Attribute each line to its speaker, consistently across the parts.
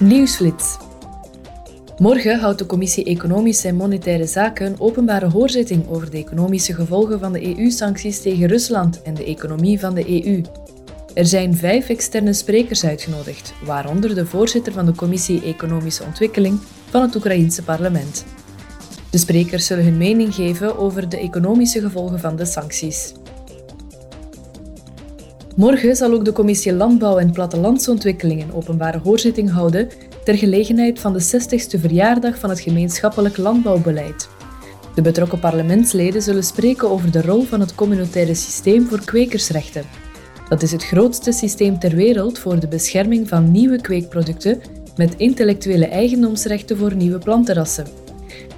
Speaker 1: Nieuwsflits. Morgen houdt de Commissie Economische en Monetaire Zaken een openbare hoorzitting over de economische gevolgen van de EU-sancties tegen Rusland en de economie van de EU. Er zijn vijf externe sprekers uitgenodigd, waaronder de voorzitter van de Commissie Economische Ontwikkeling van het Oekraïense parlement. De sprekers zullen hun mening geven over de economische gevolgen van de sancties. Morgen zal ook de Commissie Landbouw en Plattelandsontwikkeling een openbare hoorzitting houden ter gelegenheid van de 60ste verjaardag van het gemeenschappelijk landbouwbeleid. De betrokken parlementsleden zullen spreken over de rol van het communautaire systeem voor kwekersrechten. Dat is het grootste systeem ter wereld voor de bescherming van nieuwe kweekproducten met intellectuele eigendomsrechten voor nieuwe plantenrassen.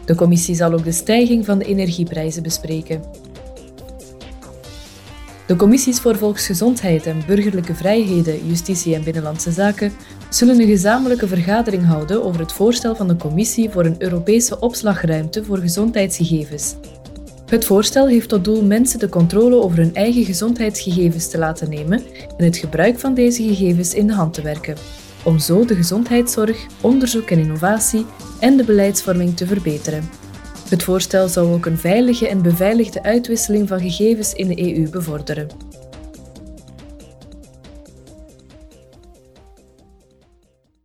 Speaker 1: De commissie zal ook de stijging van de energieprijzen bespreken. De commissies voor volksgezondheid en burgerlijke vrijheden, justitie en binnenlandse zaken zullen een gezamenlijke vergadering houden over het voorstel van de Commissie voor een Europese opslagruimte voor gezondheidsgegevens. Het voorstel heeft tot doel mensen de controle over hun eigen gezondheidsgegevens te laten nemen en het gebruik van deze gegevens in de hand te werken, om zo de gezondheidszorg, onderzoek en innovatie en de beleidsvorming te verbeteren. Het voorstel zou ook een veilige en beveiligde uitwisseling van gegevens in de EU bevorderen.